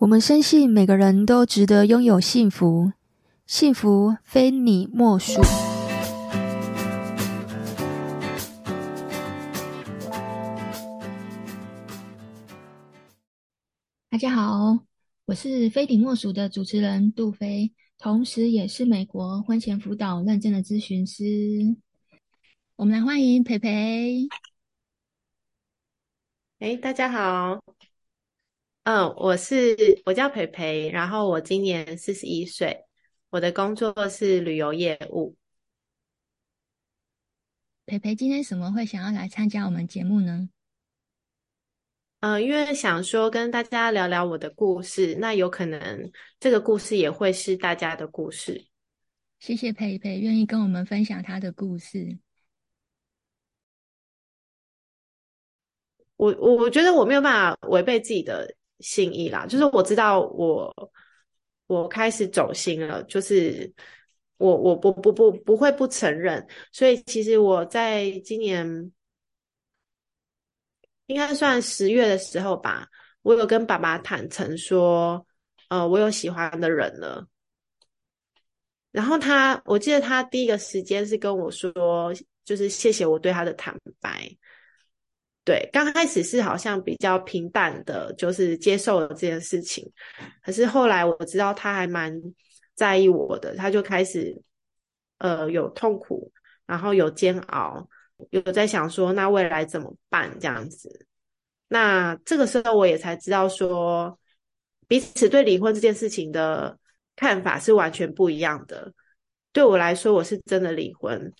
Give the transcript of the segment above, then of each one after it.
我们深信每个人都值得拥有幸福，幸福非你莫属。大家好，我是非你莫属的主持人杜飞，同时也是美国婚前辅导认证的咨询师。我们来欢迎培培。哎，大家好。嗯，我是我叫培培，然后我今年四十一岁，我的工作是旅游业务。培培今天什么会想要来参加我们节目呢？嗯，因为想说跟大家聊聊我的故事，那有可能这个故事也会是大家的故事。谢谢培培愿意跟我们分享他的故事。我我我觉得我没有办法违背自己的。心意啦，就是我知道我我开始走心了，就是我我不不不不会不承认，所以其实我在今年应该算十月的时候吧，我有跟爸爸坦诚说，呃，我有喜欢的人了，然后他，我记得他第一个时间是跟我说，就是谢谢我对他的坦白。对，刚开始是好像比较平淡的，就是接受了这件事情。可是后来我知道他还蛮在意我的，他就开始呃有痛苦，然后有煎熬，有在想说那未来怎么办这样子。那这个时候我也才知道说，彼此对离婚这件事情的看法是完全不一样的。对我来说，我是真的离婚。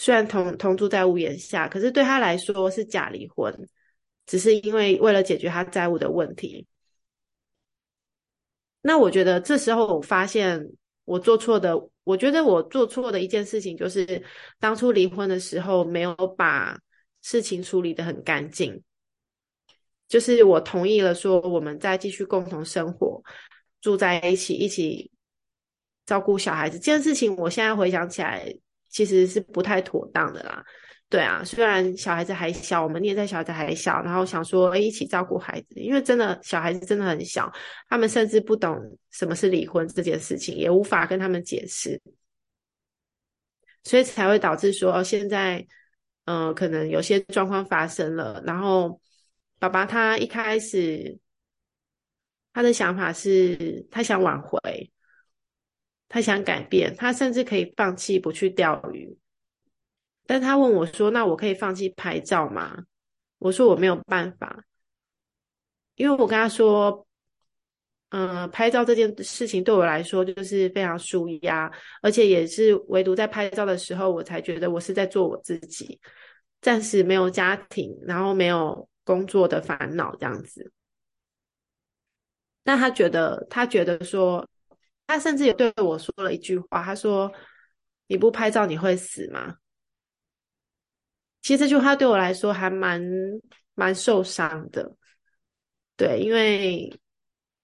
虽然同同住在屋檐下，可是对他来说是假离婚，只是因为为了解决他债务的问题。那我觉得这时候我发现我做错的，我觉得我做错的一件事情就是当初离婚的时候没有把事情处理得很干净。就是我同意了说我们再继续共同生活，住在一起，一起照顾小孩子这件事情，我现在回想起来。其实是不太妥当的啦，对啊，虽然小孩子还小，我们念在小孩子还小，然后想说，诶，一起照顾孩子，因为真的小孩子真的很小，他们甚至不懂什么是离婚这件事情，也无法跟他们解释，所以才会导致说，现在，嗯、可能有些状况发生了，然后爸爸他一开始他的想法是，他想挽回。他想改变，他甚至可以放弃不去钓鱼，但他问我说：“那我可以放弃拍照吗？”我说：“我没有办法，因为我跟他说，嗯、拍照这件事情对我来说就是非常舒压，而且也是唯独在拍照的时候，我才觉得我是在做我自己，暂时没有家庭，然后没有工作的烦恼这样子。那他觉得，他觉得说。”他甚至也对我说了一句话，他说：“你不拍照你会死吗？”其实这句话对我来说还蛮蛮受伤的，对，因为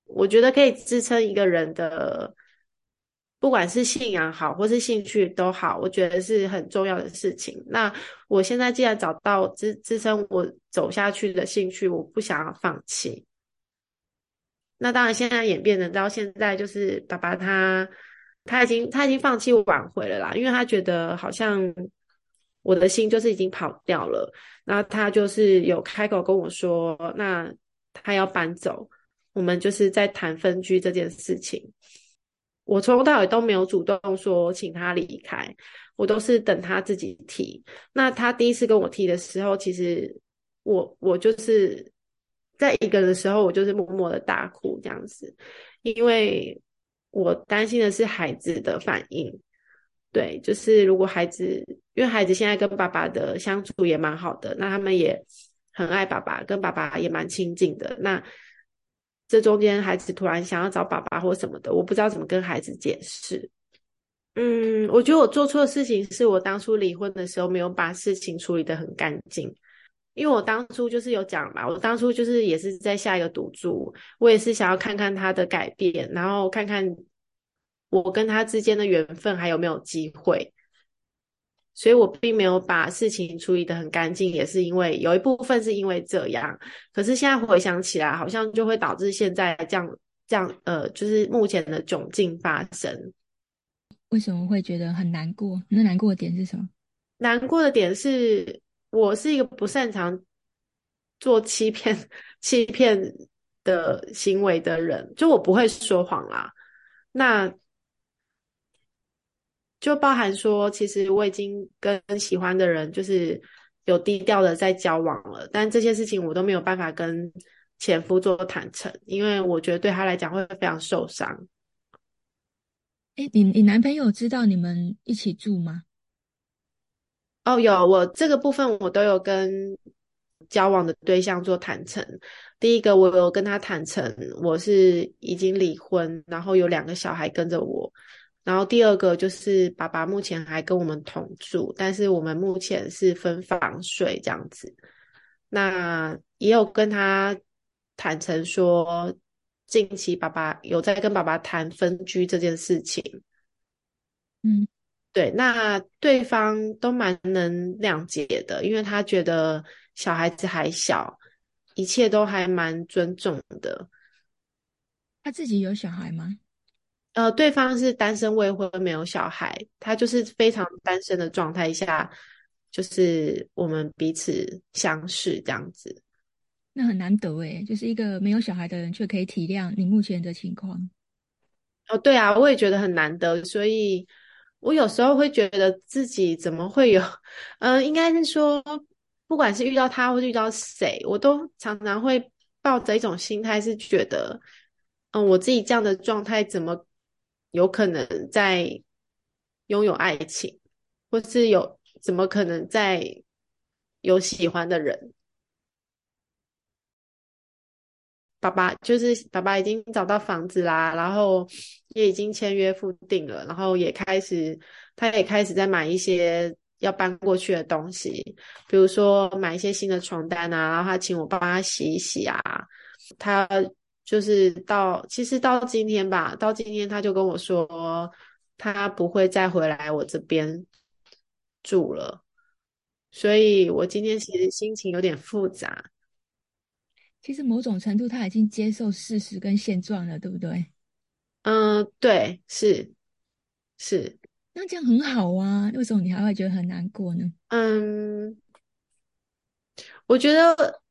我觉得可以支撑一个人的，不管是信仰好或是兴趣都好，我觉得是很重要的事情。那我现在既然找到支支撑我走下去的兴趣，我不想要放弃。那当然，现在演变的到现在，就是爸爸他他已经他已经放弃挽回了啦，因为他觉得好像我的心就是已经跑掉了。然后他就是有开口跟我说，那他要搬走，我们就是在谈分居这件事情。我从头到尾都没有主动说请他离开，我都是等他自己提。那他第一次跟我提的时候，其实我我就是。在一个的时候，我就是默默的大哭这样子，因为我担心的是孩子的反应。对，就是如果孩子，因为孩子现在跟爸爸的相处也蛮好的，那他们也很爱爸爸，跟爸爸也蛮亲近的。那这中间孩子突然想要找爸爸或什么的，我不知道怎么跟孩子解释。嗯，我觉得我做错的事情是我当初离婚的时候没有把事情处理得很干净。因为我当初就是有讲嘛，我当初就是也是在下一个赌注，我也是想要看看他的改变，然后看看我跟他之间的缘分还有没有机会，所以我并没有把事情处理得很干净，也是因为有一部分是因为这样。可是现在回想起来，好像就会导致现在这样这样呃，就是目前的窘境发生。为什么会觉得很难过？那难过的点是什么？难过的点是我是一个不擅长做欺骗、欺骗的行为的人，就我不会说谎啦。那就包含说，其实我已经跟喜欢的人就是有低调的在交往了，但这些事情我都没有办法跟前夫做坦诚，因为我觉得对他来讲会非常受伤。哎，你你男朋友知道你们一起住吗？哦，有，我这个部分我都有跟交往的对象做坦诚。第一个，我有跟他坦诚我是已经离婚，然后有两个小孩跟着我。然后第二个就是爸爸目前还跟我们同住，但是我们目前是分房睡这样子。那也有跟他坦诚说。近期爸爸有在跟爸爸谈分居这件事情，嗯，对，那对方都蛮能谅解的，因为他觉得小孩子还小，一切都还蛮尊重的。他自己有小孩吗？呃，对方是单身未婚，没有小孩，他就是非常单身的状态下，就是我们彼此相识这样子。那很难得诶，就是一个没有小孩的人，却可以体谅你目前的情况。哦，对啊，我也觉得很难得，所以我有时候会觉得自己怎么会有，嗯、呃，应该是说，不管是遇到他或遇到谁，我都常常会抱着一种心态，是觉得，嗯、我自己这样的状态怎么有可能在拥有爱情，或是有怎么可能在有喜欢的人？爸爸就是爸爸，已经找到房子啦，然后也已经签约付定了，然后也开始，他也开始在买一些要搬过去的东西，比如说买一些新的床单啊，然后他请我帮他洗一洗啊。他就是到其实到今天吧，到今天他就跟我说，他不会再回来我这边住了，所以我今天其实心情有点复杂。其实某种程度他已经接受事实跟现状了，对不对？嗯，对，是是。那这样很好啊，为什么你还会觉得很难过呢？嗯，我觉得，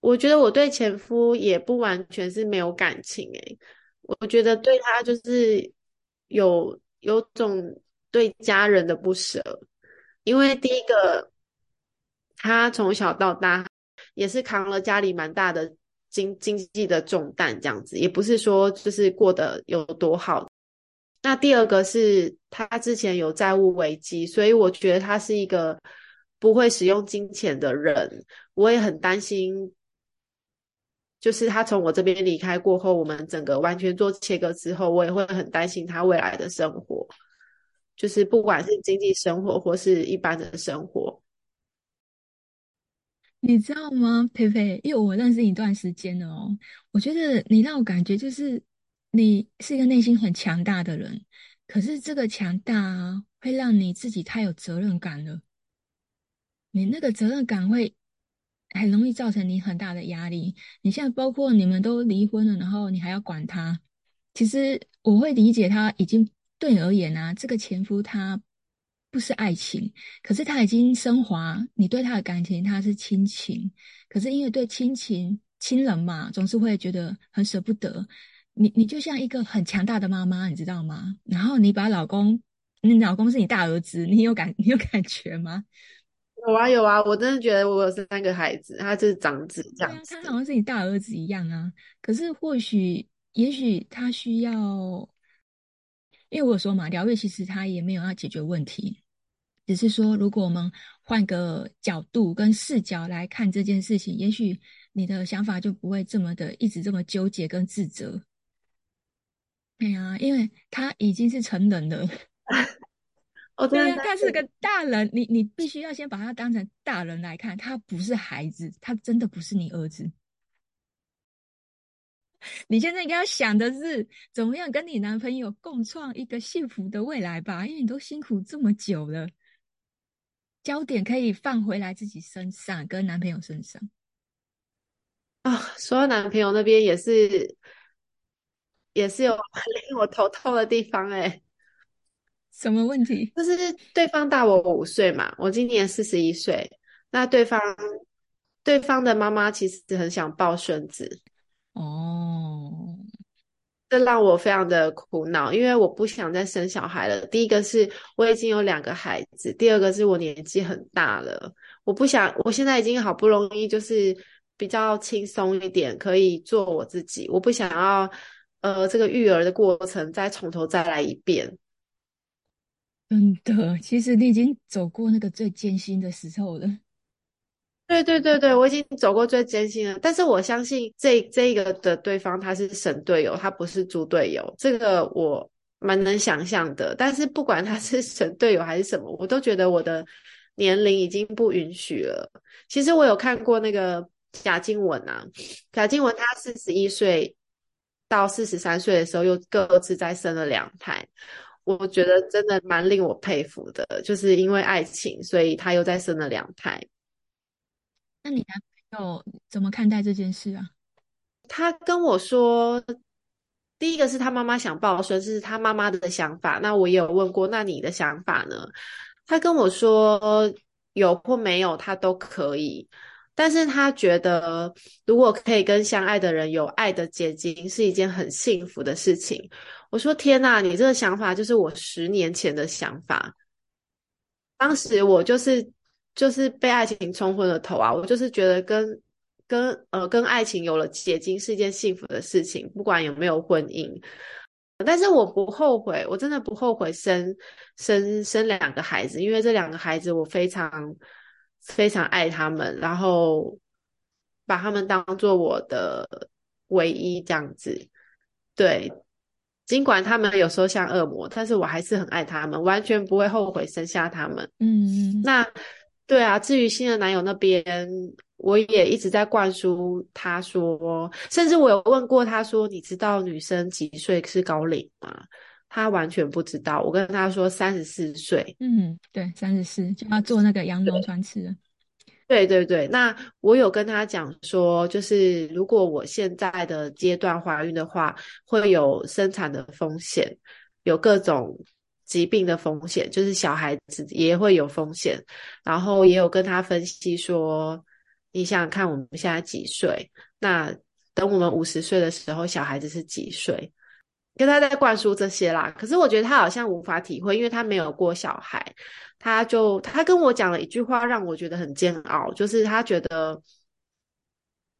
我觉得我对前夫也不完全是没有感情诶，我觉得对他就是有有种对家人的不舍，因为第一个，他从小到大。也是扛了家里蛮大的经经济的重担，这样子，也不是说就是过得有多好。那第二个是他之前有债务危机，所以我觉得他是一个不会使用金钱的人。我也很担心，就是他从我这边离开过后，我们整个完全做切割之后，我也会很担心他未来的生活，就是不管是经济生活或是一般的生活。你知道吗，佩佩？因为我认识你一段时间了哦，我觉得你让我感觉就是你是一个内心很强大的人，可是这个强大啊，会让你自己太有责任感了。你那个责任感会很容易造成你很大的压力。你现在包括你们都离婚了，然后你还要管他，其实我会理解他已经对你而言啊，这个前夫他。不是爱情，可是他已经升华。你对他的感情，他是亲情。可是因为对亲情、亲人嘛，总是会觉得很舍不得。你你就像一个很强大的妈妈，你知道吗？然后你把老公，你老公是你大儿子，你有感，你有感觉吗？有啊有啊，我真的觉得我有三个孩子，他就是长子这样子。他好像是你大儿子一样啊。可是或许，也许他需要。因为我说嘛，疗愈其实他也没有要解决问题，只是说如果我们换个角度跟视角来看这件事情，也许你的想法就不会这么的一直这么纠结跟自责。对呀，因为他已经是成人了，哦，对呀，他是个大人，你你必须要先把他当成大人来看，他不是孩子，他真的不是你儿子。你现在应该要想的是，怎么样跟你男朋友共创一个幸福的未来吧？因为你都辛苦这么久了，焦点可以放回来自己身上，跟男朋友身上。啊，说到男朋友那边也是，也是有 令我头痛的地方哎、欸。什么问题？就是对方大我五岁嘛，我今年四十一岁，那对方对方的妈妈其实很想抱孙子。哦。这让我非常的苦恼，因为我不想再生小孩了。第一个是我已经有两个孩子，第二个是我年纪很大了，我不想，我现在已经好不容易就是比较轻松一点，可以做我自己，我不想要呃这个育儿的过程再从头再来一遍。真的，其实你已经走过那个最艰辛的时候了。对对对对，我已经走过最艰辛了，但是我相信这这个的对方他是神队友，他不是猪队友，这个我蛮能想象的。但是不管他是神队友还是什么，我都觉得我的年龄已经不允许了。其实我有看过那个贾静雯啊，贾静雯她四十一岁到四十三岁的时候又各自再生了两胎，我觉得真的蛮令我佩服的，就是因为爱情，所以她又再生了两胎。那你男朋友怎么看待这件事啊？他跟我说，第一个是他妈妈想抱孙，是他妈妈的想法。那我也有问过，那你的想法呢？他跟我说，有或没有他都可以，但是他觉得如果可以跟相爱的人有爱的结晶，是一件很幸福的事情。我说天哪，你这个想法就是我十年前的想法。当时我就是。就是被爱情冲昏了头啊！我就是觉得跟跟呃跟爱情有了结晶是一件幸福的事情，不管有没有婚姻。但是我不后悔，我真的不后悔生生生两个孩子，因为这两个孩子我非常非常爱他们，然后把他们当做我的唯一这样子。对，尽管他们有时候像恶魔，但是我还是很爱他们，完全不会后悔生下他们。嗯，那。对啊，至于新的男友那边，我也一直在灌输他说，甚至我有问过他说，你知道女生几岁是高龄吗？他完全不知道。我跟他说三十四岁，嗯，对，三十四就要做那个羊绒穿刺了。对对对，那我有跟他讲说，就是如果我现在的阶段怀孕的话，会有生产的风险，有各种。疾病的风险，就是小孩子也会有风险，然后也有跟他分析说，你想想看，我们现在几岁？那等我们五十岁的时候，小孩子是几岁？跟他在灌输这些啦。可是我觉得他好像无法体会，因为他没有过小孩，他就他跟我讲了一句话，让我觉得很煎熬，就是他觉得，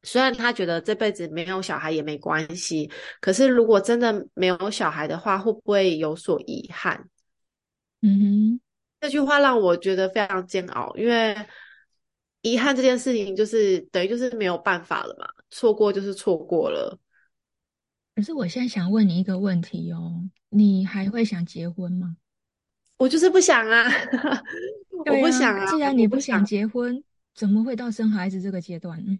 虽然他觉得这辈子没有小孩也没关系，可是如果真的没有小孩的话，会不会有所遗憾？嗯哼，这句话让我觉得非常煎熬，因为遗憾这件事情就是等于就是没有办法了嘛，错过就是错过了。可是我现在想问你一个问题哦，你还会想结婚吗？我就是不想啊，啊我不想啊。既然你不想结婚，怎么会到生孩子这个阶段呢？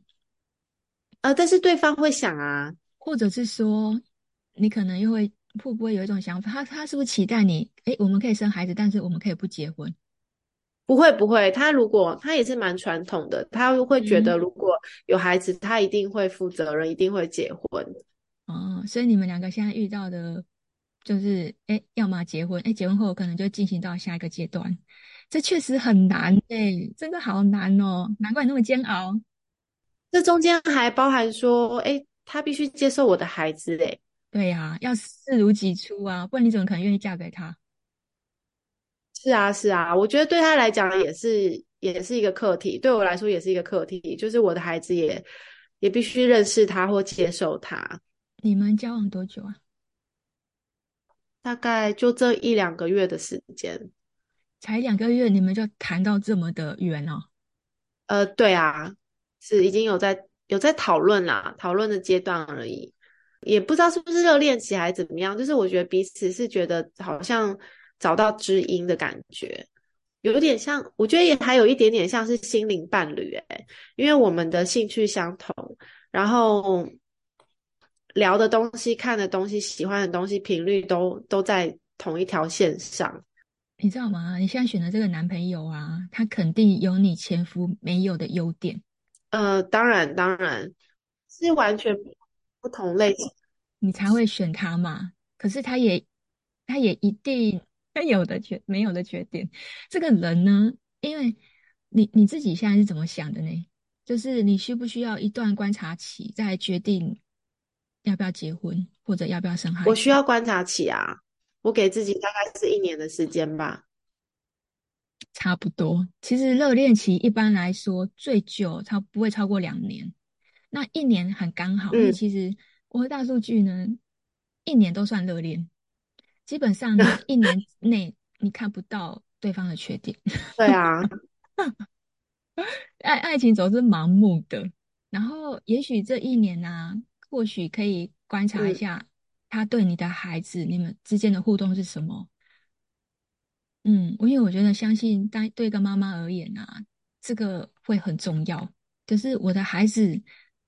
呃，但是对方会想啊，或者是说你可能又会。会不会有一种想法？他他是不是期待你？哎，我们可以生孩子，但是我们可以不结婚？不会不会，他如果他也是蛮传统的，他会觉得如果有孩子，嗯、他一定会负责任，一定会结婚。哦，所以你们两个现在遇到的，就是哎，要么结婚，哎，结婚后可能就进行到下一个阶段。这确实很难诶，真的好难哦，难怪你那么煎熬。这中间还包含说，哎，他必须接受我的孩子诶。对呀、啊，要视如己出啊，不然你怎么可能愿意嫁给他？是啊，是啊，我觉得对他来讲也是，也是一个课题，对我来说也是一个课题，就是我的孩子也也必须认识他或接受他。你们交往多久啊？大概就这一两个月的时间，才两个月，你们就谈到这么的远哦？呃，对啊，是已经有在有在讨论啦，讨论的阶段而已。也不知道是不是热恋期还是怎么样，就是我觉得彼此是觉得好像找到知音的感觉，有点像，我觉得也还有一点点像是心灵伴侣诶，因为我们的兴趣相同，然后聊的东西、看的东西、喜欢的东西频率都都在同一条线上。你知道吗？你现在选的这个男朋友啊，他肯定有你前夫没有的优点。呃，当然当然是完全。不同类型，你才会选他嘛。可是他也，他也一定他有的缺没有的缺点。这个人呢，因为你你自己现在是怎么想的呢？就是你需不需要一段观察期再决定要不要结婚或者要不要生孩子？我需要观察期啊，我给自己大概是一年的时间吧。差不多，其实热恋期一般来说最久超不会超过两年，那一年很刚好。嗯、因为其实我和大数据呢，一年都算热恋，基本上呢 一年内你看不到对方的缺点。对啊，爱爱情总是盲目的，然后也许这一年呢、啊，或许可以观察一下他对你的孩子，嗯、你们之间的互动是什么。嗯，因为我觉得相信，当对一个妈妈而言啊，这个会很重要。就是我的孩子，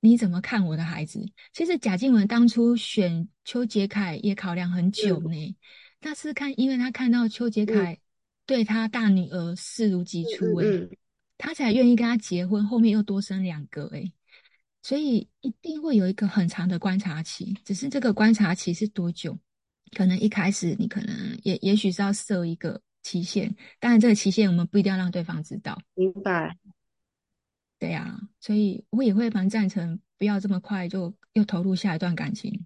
你怎么看我的孩子？其实贾静雯当初选邱杰凯也考量很久呢。他、嗯、是看，因为他看到邱杰凯对他大女儿视如己出，诶、嗯嗯、他才愿意跟他结婚，后面又多生两个，诶所以一定会有一个很长的观察期。只是这个观察期是多久？可能一开始你可能也也许是要设一个。期限，当然这个期限我们不一定要让对方知道。明白。对呀、啊，所以我也会蛮赞成，不要这么快就又投入下一段感情。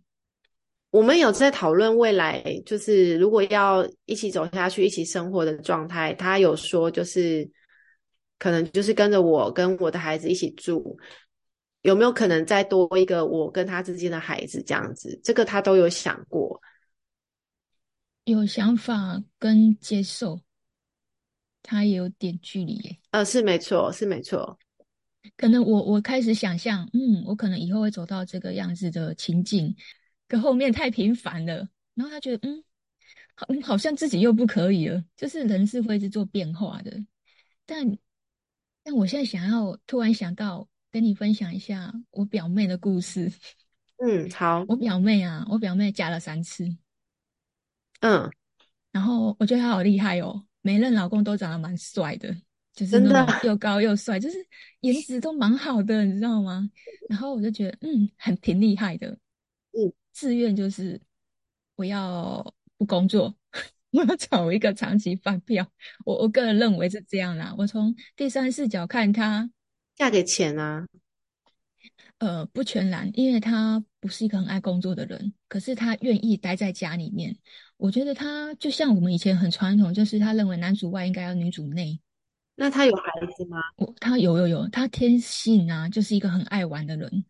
我们有在讨论未来，就是如果要一起走下去、一起生活的状态，他有说就是可能就是跟着我跟我的孩子一起住，有没有可能再多一个我跟他之间的孩子这样子？这个他都有想过。有想法跟接受，他也有点距离耶。呃，是没错，是没错。可能我我开始想象，嗯，我可能以后会走到这个样子的情景，可后面太频繁了。然后他觉得，嗯，好，好像自己又不可以了。就是人是会一直做变化的。但但我现在想要突然想到，跟你分享一下我表妹的故事。嗯，好。我表妹啊，我表妹嫁了三次。嗯，然后我觉得她好厉害哦，每任老公都长得蛮帅的，就是那种又高又帅，就是颜值都蛮好的，你知道吗？然后我就觉得，嗯，很挺厉害的。嗯，志愿就是我要不工作，我要找一个长期饭票。我我个人认为是这样啦。我从第三视角看他，嫁给钱啊。呃，不全然，因为他不是一个很爱工作的人，可是他愿意待在家里面。我觉得他就像我们以前很传统，就是他认为男主外应该要女主内。那他有孩子吗？我他有有有，他天性啊，就是一个很爱玩的人。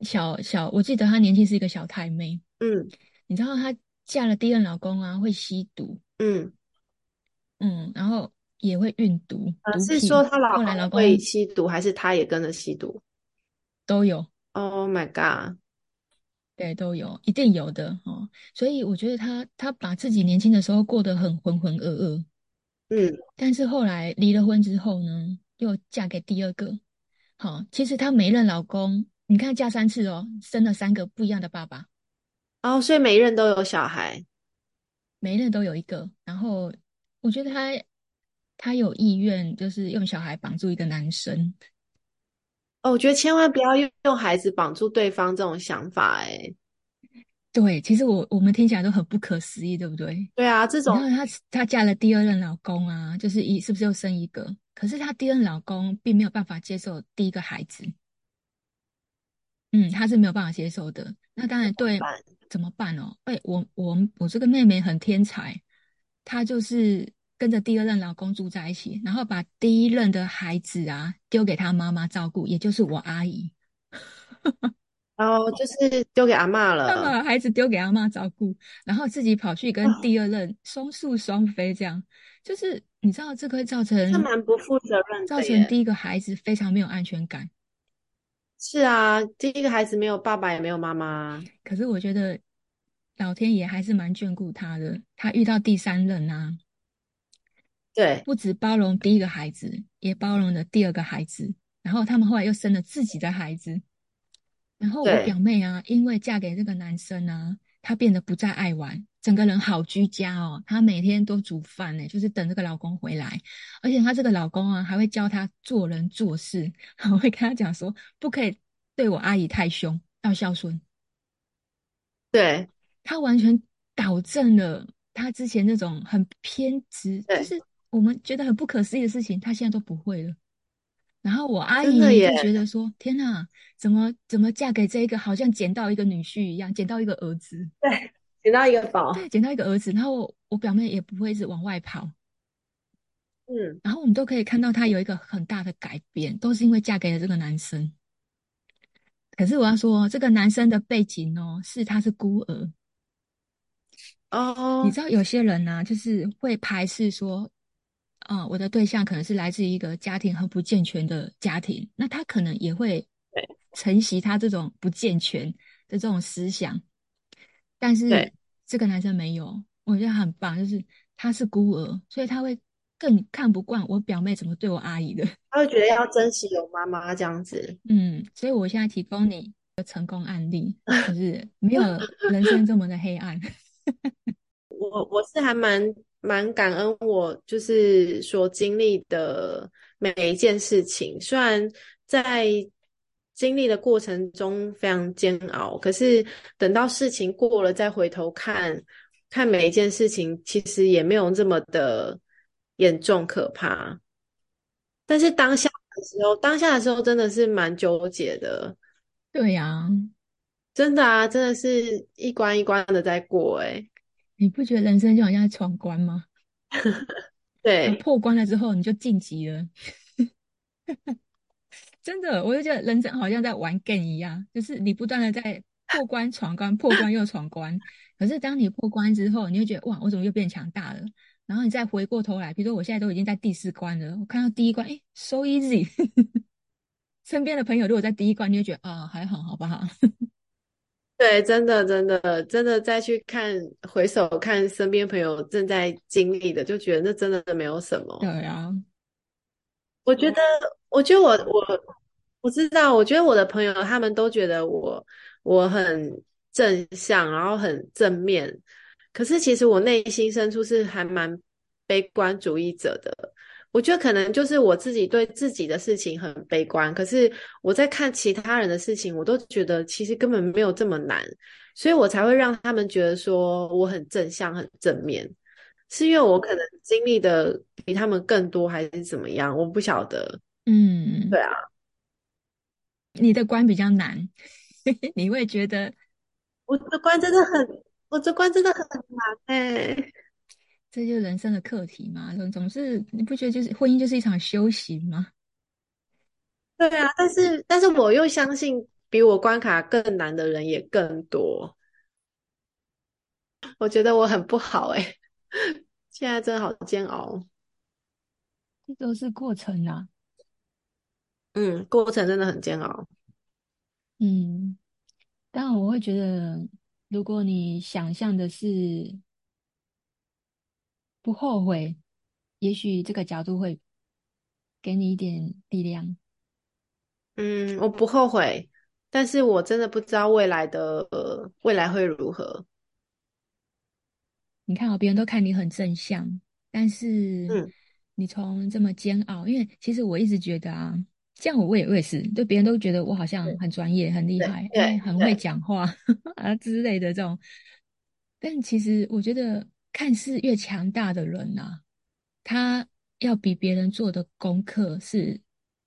小小，我记得他年轻是一个小太妹。嗯，你知道她嫁了第一任老公啊，会吸毒。嗯嗯，然后也会运毒。呃、是说他老公会吸毒，还是她也跟着吸毒？都有，Oh my god，对，都有，一定有的哦。所以我觉得她她把自己年轻的时候过得很浑浑噩噩，嗯，但是后来离了婚之后呢，又嫁给第二个。好，其实她每一任老公，你看嫁三次哦，生了三个不一样的爸爸。哦，所以每一任都有小孩，每一任都有一个。然后我觉得她她有意愿，就是用小孩绑住一个男生。哦，我觉得千万不要用用孩子绑住对方这种想法，哎，对，其实我我们听起来都很不可思议，对不对？对啊，这种，然后她她嫁了第二任老公啊，就是一是不是又生一个？可是她第二任老公并没有办法接受第一个孩子，嗯，他是没有办法接受的。那当然对，怎么办哦？哎，我我我这个妹妹很天才，她就是。跟着第二任老公住在一起，然后把第一任的孩子啊丢给她妈妈照顾，也就是我阿姨。然后就是丢给阿妈了，他把孩子丢给阿妈照顾，然后自己跑去跟第二任双宿双飞，这样、哦、就是你知道这个会造成，这蛮不负责任的，造成第一个孩子非常没有安全感。是啊，第一个孩子没有爸爸也没有妈妈，可是我觉得老天爷还是蛮眷顾他的，他遇到第三任啊。对，不止包容第一个孩子，也包容了第二个孩子，然后他们后来又生了自己的孩子。然后我表妹啊，因为嫁给这个男生啊，她变得不再爱玩，整个人好居家哦。她每天都煮饭呢，就是等这个老公回来。而且她这个老公啊，还会教她做人做事，还会跟她讲说，不可以对我阿姨太凶，要孝顺。对，他完全导正了他之前那种很偏执，就是我们觉得很不可思议的事情，他现在都不会了。然后我阿姨就觉得说：“天哪，怎么怎么嫁给这一个好像捡到一个女婿一样，捡到一个儿子，对，捡到一个宝，对，捡到一个儿子。”然后我表妹也不会一直往外跑，嗯，然后我们都可以看到她有一个很大的改变，都是因为嫁给了这个男生。可是我要说，这个男生的背景哦，是他是孤儿哦，你知道有些人呢、啊，就是会排斥说。啊、哦，我的对象可能是来自于一个家庭很不健全的家庭，那他可能也会承袭他这种不健全的这种思想。但是这个男生没有，我觉得很棒，就是他是孤儿，所以他会更看不惯我表妹怎么对我阿姨的，他会觉得要珍惜有妈妈这样子。嗯，所以我现在提供你一个成功案例，就是没有人生这么的黑暗。我我是还蛮。蛮感恩我就是所经历的每一件事情，虽然在经历的过程中非常煎熬，可是等到事情过了再回头看，看每一件事情，其实也没有这么的严重可怕。但是当下的时候，当下的时候真的是蛮纠结的。对呀，真的啊，真的是一关一关的在过欸。你不觉得人生就好像在闯关吗？对，破关了之后你就晋级了。真的，我就觉得人生好像在玩 game 一样，就是你不断的在破关闯关，破关又闯关。可是当你破关之后，你就觉得哇，我怎么又变强大了？然后你再回过头来，比如说我现在都已经在第四关了，我看到第一关，哎，so easy。身边的朋友如果在第一关，你就觉得啊，还好，好不好？对，真的，真的，真的，再去看，回首看身边朋友正在经历的，就觉得那真的没有什么。对啊，我觉得，我觉得我我我知道，我觉得我的朋友他们都觉得我我很正向，然后很正面，可是其实我内心深处是还蛮悲观主义者的。我觉得可能就是我自己对自己的事情很悲观，可是我在看其他人的事情，我都觉得其实根本没有这么难，所以我才会让他们觉得说我很正向、很正面，是因为我可能经历的比他们更多，还是怎么样？我不晓得。嗯，对啊，你的关比较难，你会觉得我的关真的很，我这关真的很难欸。这就是人生的课题嘛，总总是你不觉得就是婚姻就是一场修行吗？对啊，但是但是我又相信比我关卡更难的人也更多。我觉得我很不好哎、欸，现在真的好煎熬。这都是过程啊，嗯，过程真的很煎熬。嗯，当然我会觉得，如果你想象的是。不后悔，也许这个角度会给你一点力量。嗯，我不后悔，但是我真的不知道未来的，呃，未来会如何。你看哦，别人都看你很正向，但是，嗯，你从这么煎熬，因为其实我一直觉得啊，这样我也我也是，对别人都觉得我好像很专业、很厉害，对，很会讲话 啊之类的这种，但其实我觉得。看似越强大的人啊，他要比别人做的功课是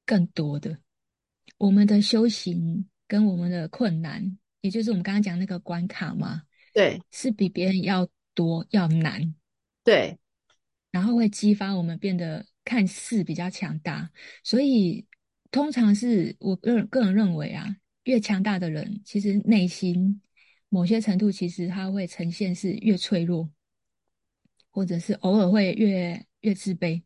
更多的。我们的修行跟我们的困难，也就是我们刚刚讲那个关卡嘛，对，是比别人要多要难，对，然后会激发我们变得看似比较强大。所以，通常是我个人个人认为啊，越强大的人，其实内心某些程度，其实他会呈现是越脆弱。或者是偶尔会越越自卑，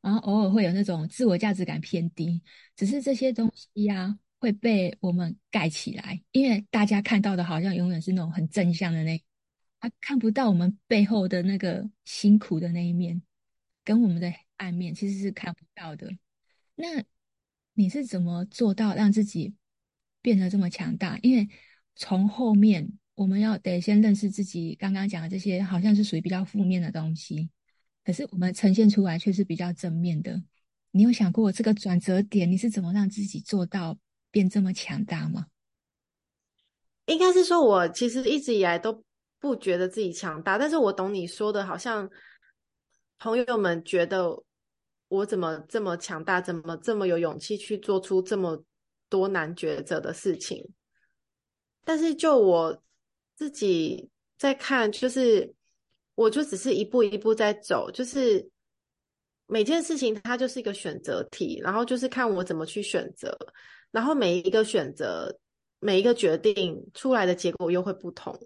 然后偶尔会有那种自我价值感偏低，只是这些东西呀、啊、会被我们盖起来，因为大家看到的好像永远是那种很正向的那，他看不到我们背后的那个辛苦的那一面，跟我们的暗面其实是看不到的。那你是怎么做到让自己变得这么强大？因为从后面。我们要得先认识自己，刚刚讲的这些好像是属于比较负面的东西，可是我们呈现出来却是比较正面的。你有想过这个转折点，你是怎么让自己做到变这么强大吗？应该是说，我其实一直以来都不觉得自己强大，但是我懂你说的，好像朋友们觉得我怎么这么强大，怎么这么有勇气去做出这么多难抉择的事情。但是就我自己在看，就是我就只是一步一步在走，就是。每件事情它就是一个选择题，然后就是看我怎么去选择，然后每一个选择、每一个决定出来的结果又会不同。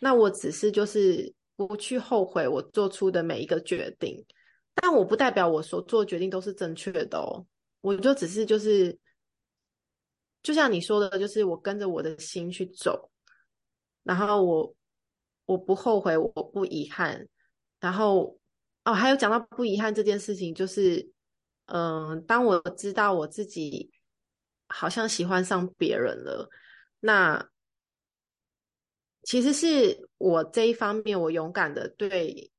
那我只是就是不去后悔我做出的每一个决定，但我不代表我所做决定都是正确的哦。我就只是就是，就像你说的，就是我跟着我的心去走，然后我我不后悔，我不遗憾，然后。哦，还有讲到不遗憾这件事情，就是，嗯，当我知道我自己好像喜欢上别人了，那其实是我这一方面，我勇敢的对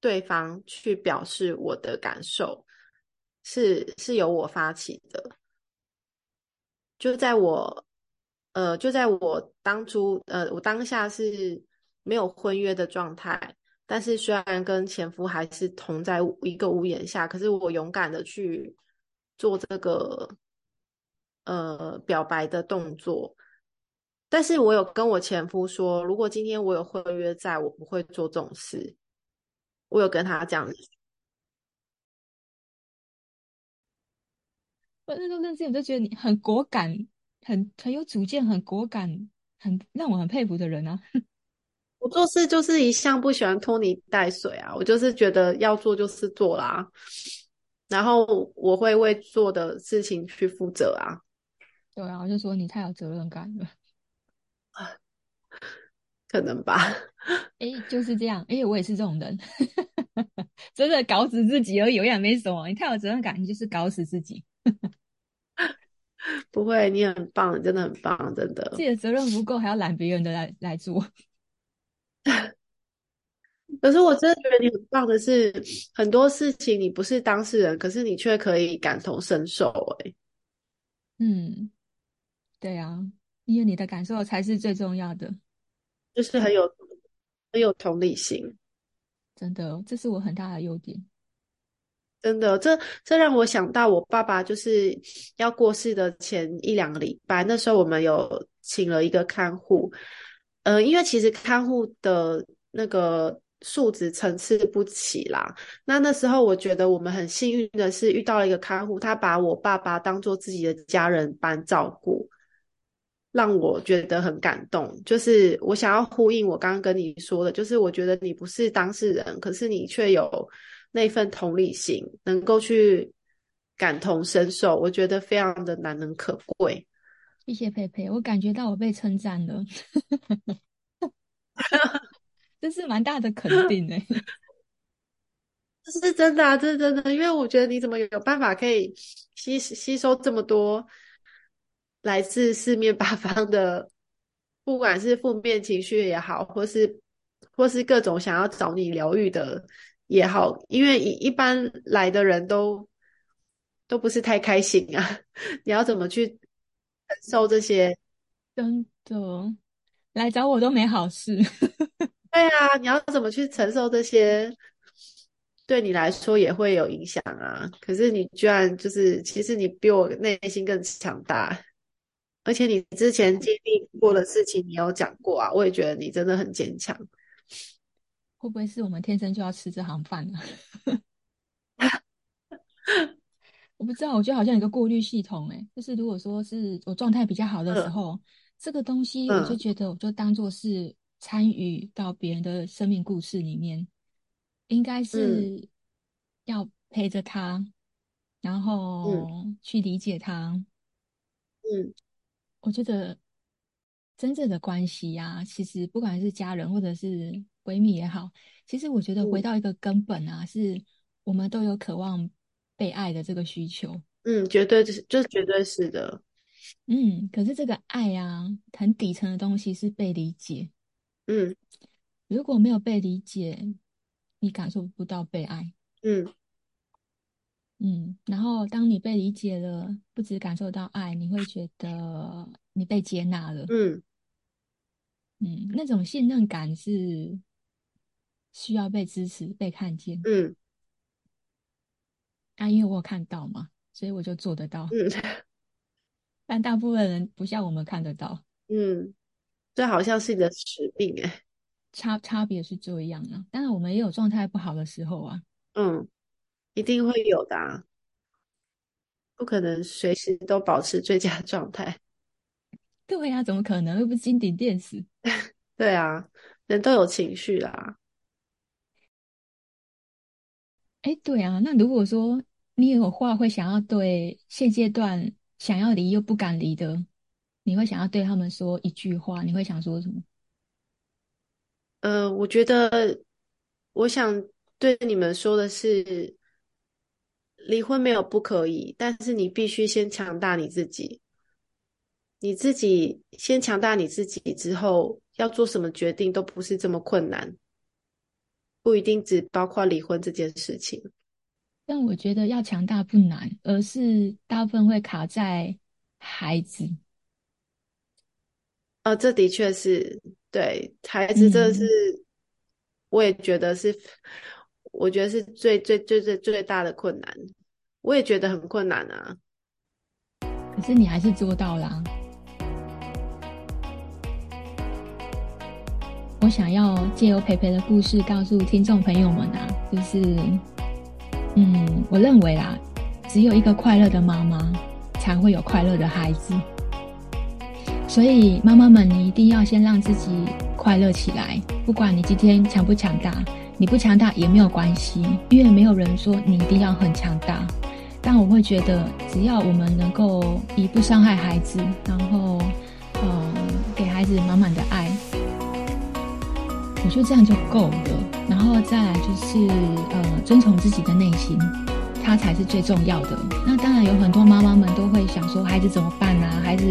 对方去表示我的感受，是是由我发起的，就在我，呃，就在我当初，呃，我当下是没有婚约的状态。但是虽然跟前夫还是同在一个屋檐下，可是我勇敢的去做这个呃表白的动作。但是我有跟我前夫说，如果今天我有婚约在，我不会做这种事。我有跟他这样子。我那时候认识你，我就觉得你很果敢，很很有主见，很果敢，很让我很佩服的人啊。我做事就是一向不喜欢拖泥带水啊，我就是觉得要做就是做啦，然后我会为做的事情去负责啊。对啊，我就说你太有责任感了，可能吧？哎，就是这样，哎，我也是这种人，真的搞死自己而已，我也没什么。你太有责任感，你就是搞死自己。不会，你很棒，真的很棒，真的。自己的责任不够，还要揽别人的来来做。可是我真的觉得你很棒的是，很多事情你不是当事人，可是你却可以感同身受。哎，嗯，对啊，因为你的感受才是最重要的，就是很有很有同理心。真的，这是我很大的优点。真的，这这让我想到我爸爸就是要过世的前一两个礼拜，那时候我们有请了一个看护。呃，因为其实看护的那个素质层次不齐啦。那那时候我觉得我们很幸运的是遇到了一个看护，他把我爸爸当做自己的家人般照顾，让我觉得很感动。就是我想要呼应我刚刚跟你说的，就是我觉得你不是当事人，可是你却有那份同理心，能够去感同身受，我觉得非常的难能可贵。谢谢佩佩，我感觉到我被称赞了，这是蛮大的肯定哎，这是真的啊，这是真的，因为我觉得你怎么有办法可以吸吸收这么多来自四面八方的，不管是负面情绪也好，或是或是各种想要找你疗愈的也好，因为一一般来的人都都不是太开心啊，你要怎么去？承受这些，真的来找我都没好事。对啊，你要怎么去承受这些？对你来说也会有影响啊。可是你居然就是，其实你比我内心更强大，而且你之前经历过的事情，你有讲过啊。我也觉得你真的很坚强。会不会是我们天生就要吃这行饭呢？我不知道，我觉得好像有个过滤系统，诶，就是如果说是我状态比较好的时候，嗯、这个东西我就觉得我就当做是参与到别人的生命故事里面，应该是要陪着他，嗯、然后去理解他。嗯，我觉得真正的关系呀、啊，其实不管是家人或者是闺蜜也好，其实我觉得回到一个根本啊，嗯、是我们都有渴望。被爱的这个需求，嗯，绝对就是，这绝对是的，嗯。可是这个爱啊，很底层的东西是被理解，嗯。如果没有被理解，你感受不到被爱，嗯嗯。然后当你被理解了，不只感受到爱，你会觉得你被接纳了，嗯。嗯，那种信任感是需要被支持、被看见。嗯，啊，因为我有看到嘛，所以我就做得到。嗯，但大部分人不像我们看得到。嗯，这好像是你的使命哎。差差别是这样啊，当然我们也有状态不好的时候啊。嗯，一定会有的啊，不可能随时都保持最佳状态。对呀、啊，怎么可能？又不是金顶电视。对啊，人都有情绪啦。哎，对啊，那如果说你有话会想要对现阶段想要离又不敢离的，你会想要对他们说一句话，你会想说什么？呃，我觉得我想对你们说的是，离婚没有不可以，但是你必须先强大你自己。你自己先强大你自己之后，要做什么决定都不是这么困难，不一定只包括离婚这件事情。但我觉得要强大不难，而是大部分会卡在孩子。呃，这的确是对孩子，这是、嗯、我也觉得是，我觉得是最最最最最大的困难。我也觉得很困难啊，可是你还是做到了。我想要借由培培的故事告诉听众朋友们啊，就是，嗯，我认为啦，只有一个快乐的妈妈，才会有快乐的孩子。所以妈妈们，你一定要先让自己快乐起来。不管你今天强不强大，你不强大也没有关系，因为没有人说你一定要很强大。但我会觉得，只要我们能够以不伤害孩子，然后，嗯，给孩子满满的爱。我觉得这样就够了，然后再来就是呃，遵从自己的内心，它才是最重要的。那当然有很多妈妈们都会想说，孩子怎么办啊？孩子，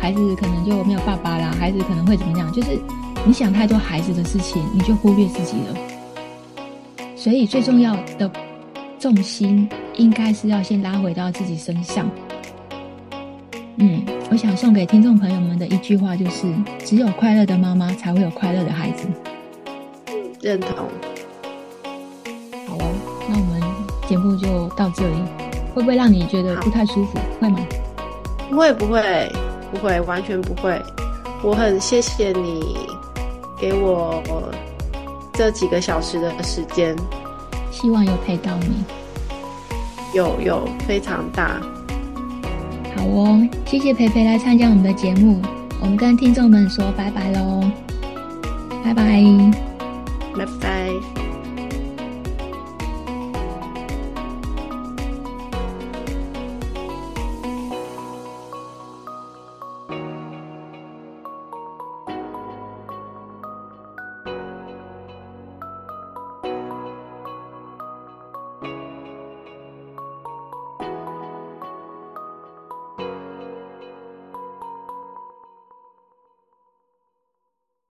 孩子可能就没有爸爸啦，孩子可能会怎么样？就是你想太多孩子的事情，你就忽略自己了。所以最重要的重心应该是要先拉回到自己身上。嗯，我想送给听众朋友们的一句话就是：只有快乐的妈妈才会有快乐的孩子。认同。好哦，那我们节目就到这里，会不会让你觉得不太舒服？会吗？不会，不会，不会，完全不会。我很谢谢你给我这几个小时的时间，希望有陪到你。有有，非常大。好哦，谢谢培培来参加我们的节目，我们跟听众们说拜拜喽，拜拜。拜拜。